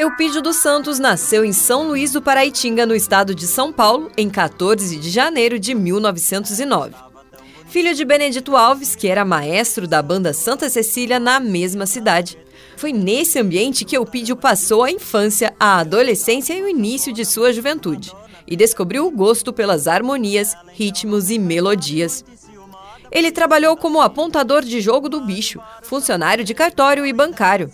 Eupídio dos Santos nasceu em São Luís do Paraitinga, no estado de São Paulo, em 14 de janeiro de 1909. Filho de Benedito Alves, que era maestro da banda Santa Cecília na mesma cidade. Foi nesse ambiente que Eupídio passou a infância, a adolescência e o início de sua juventude, e descobriu o gosto pelas harmonias, ritmos e melodias. Ele trabalhou como apontador de jogo do bicho, funcionário de cartório e bancário.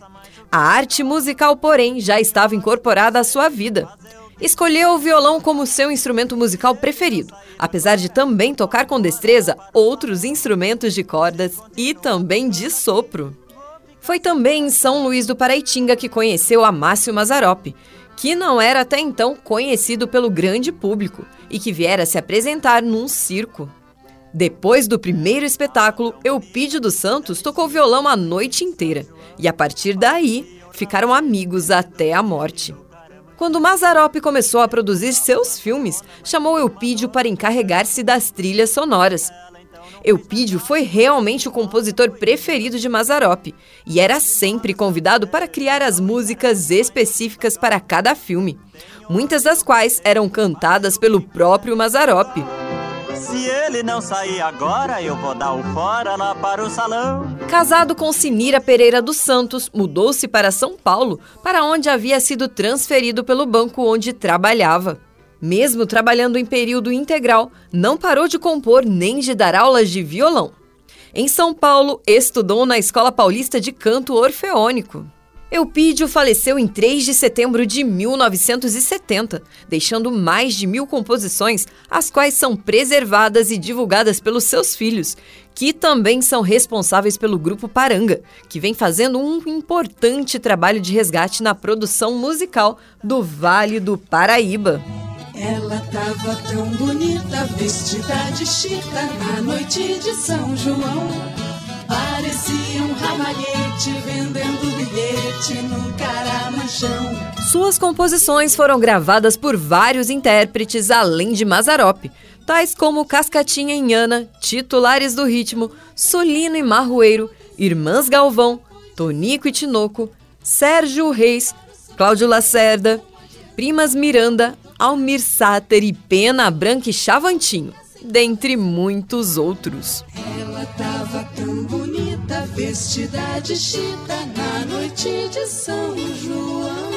A arte musical, porém, já estava incorporada à sua vida. Escolheu o violão como seu instrumento musical preferido, apesar de também tocar com destreza outros instrumentos de cordas e também de sopro. Foi também em São Luís do Paraitinga que conheceu Amácio Mazarop, que não era até então conhecido pelo grande público e que viera se apresentar num circo. Depois do primeiro espetáculo, Eupídio dos Santos tocou violão a noite inteira e a partir daí ficaram amigos até a morte. Quando Mazarop começou a produzir seus filmes, chamou Eupídio para encarregar-se das trilhas sonoras. Eupídio foi realmente o compositor preferido de Mazarop e era sempre convidado para criar as músicas específicas para cada filme, muitas das quais eram cantadas pelo próprio Mazarop. Ele não sair agora, eu vou dar o fora lá para o salão. Casado com Sinira Pereira dos Santos, mudou-se para São Paulo, para onde havia sido transferido pelo banco onde trabalhava. Mesmo trabalhando em período integral, não parou de compor nem de dar aulas de violão. Em São Paulo, estudou na Escola Paulista de Canto Orfeônico. Eupídio faleceu em 3 de setembro de 1970, deixando mais de mil composições, as quais são preservadas e divulgadas pelos seus filhos, que também são responsáveis pelo Grupo Paranga, que vem fazendo um importante trabalho de resgate na produção musical do Vale do Paraíba. Ela tava tão bonita, vestida de chita, na noite de São João. Parecia um ramalhete vendendo bilhete no caramanchão. Suas composições foram gravadas por vários intérpretes além de Mazarop, tais como Cascatinha e Nhana, titulares do ritmo, Solino e Marroeiro, Irmãs Galvão, Tonico e Tinoco, Sérgio Reis, Cláudio Lacerda, Primas Miranda, Almir Sater e Pena Branca e Chavantinho, dentre muitos outros. Ela tava tão bonita, vestida de chita, na noite de São João.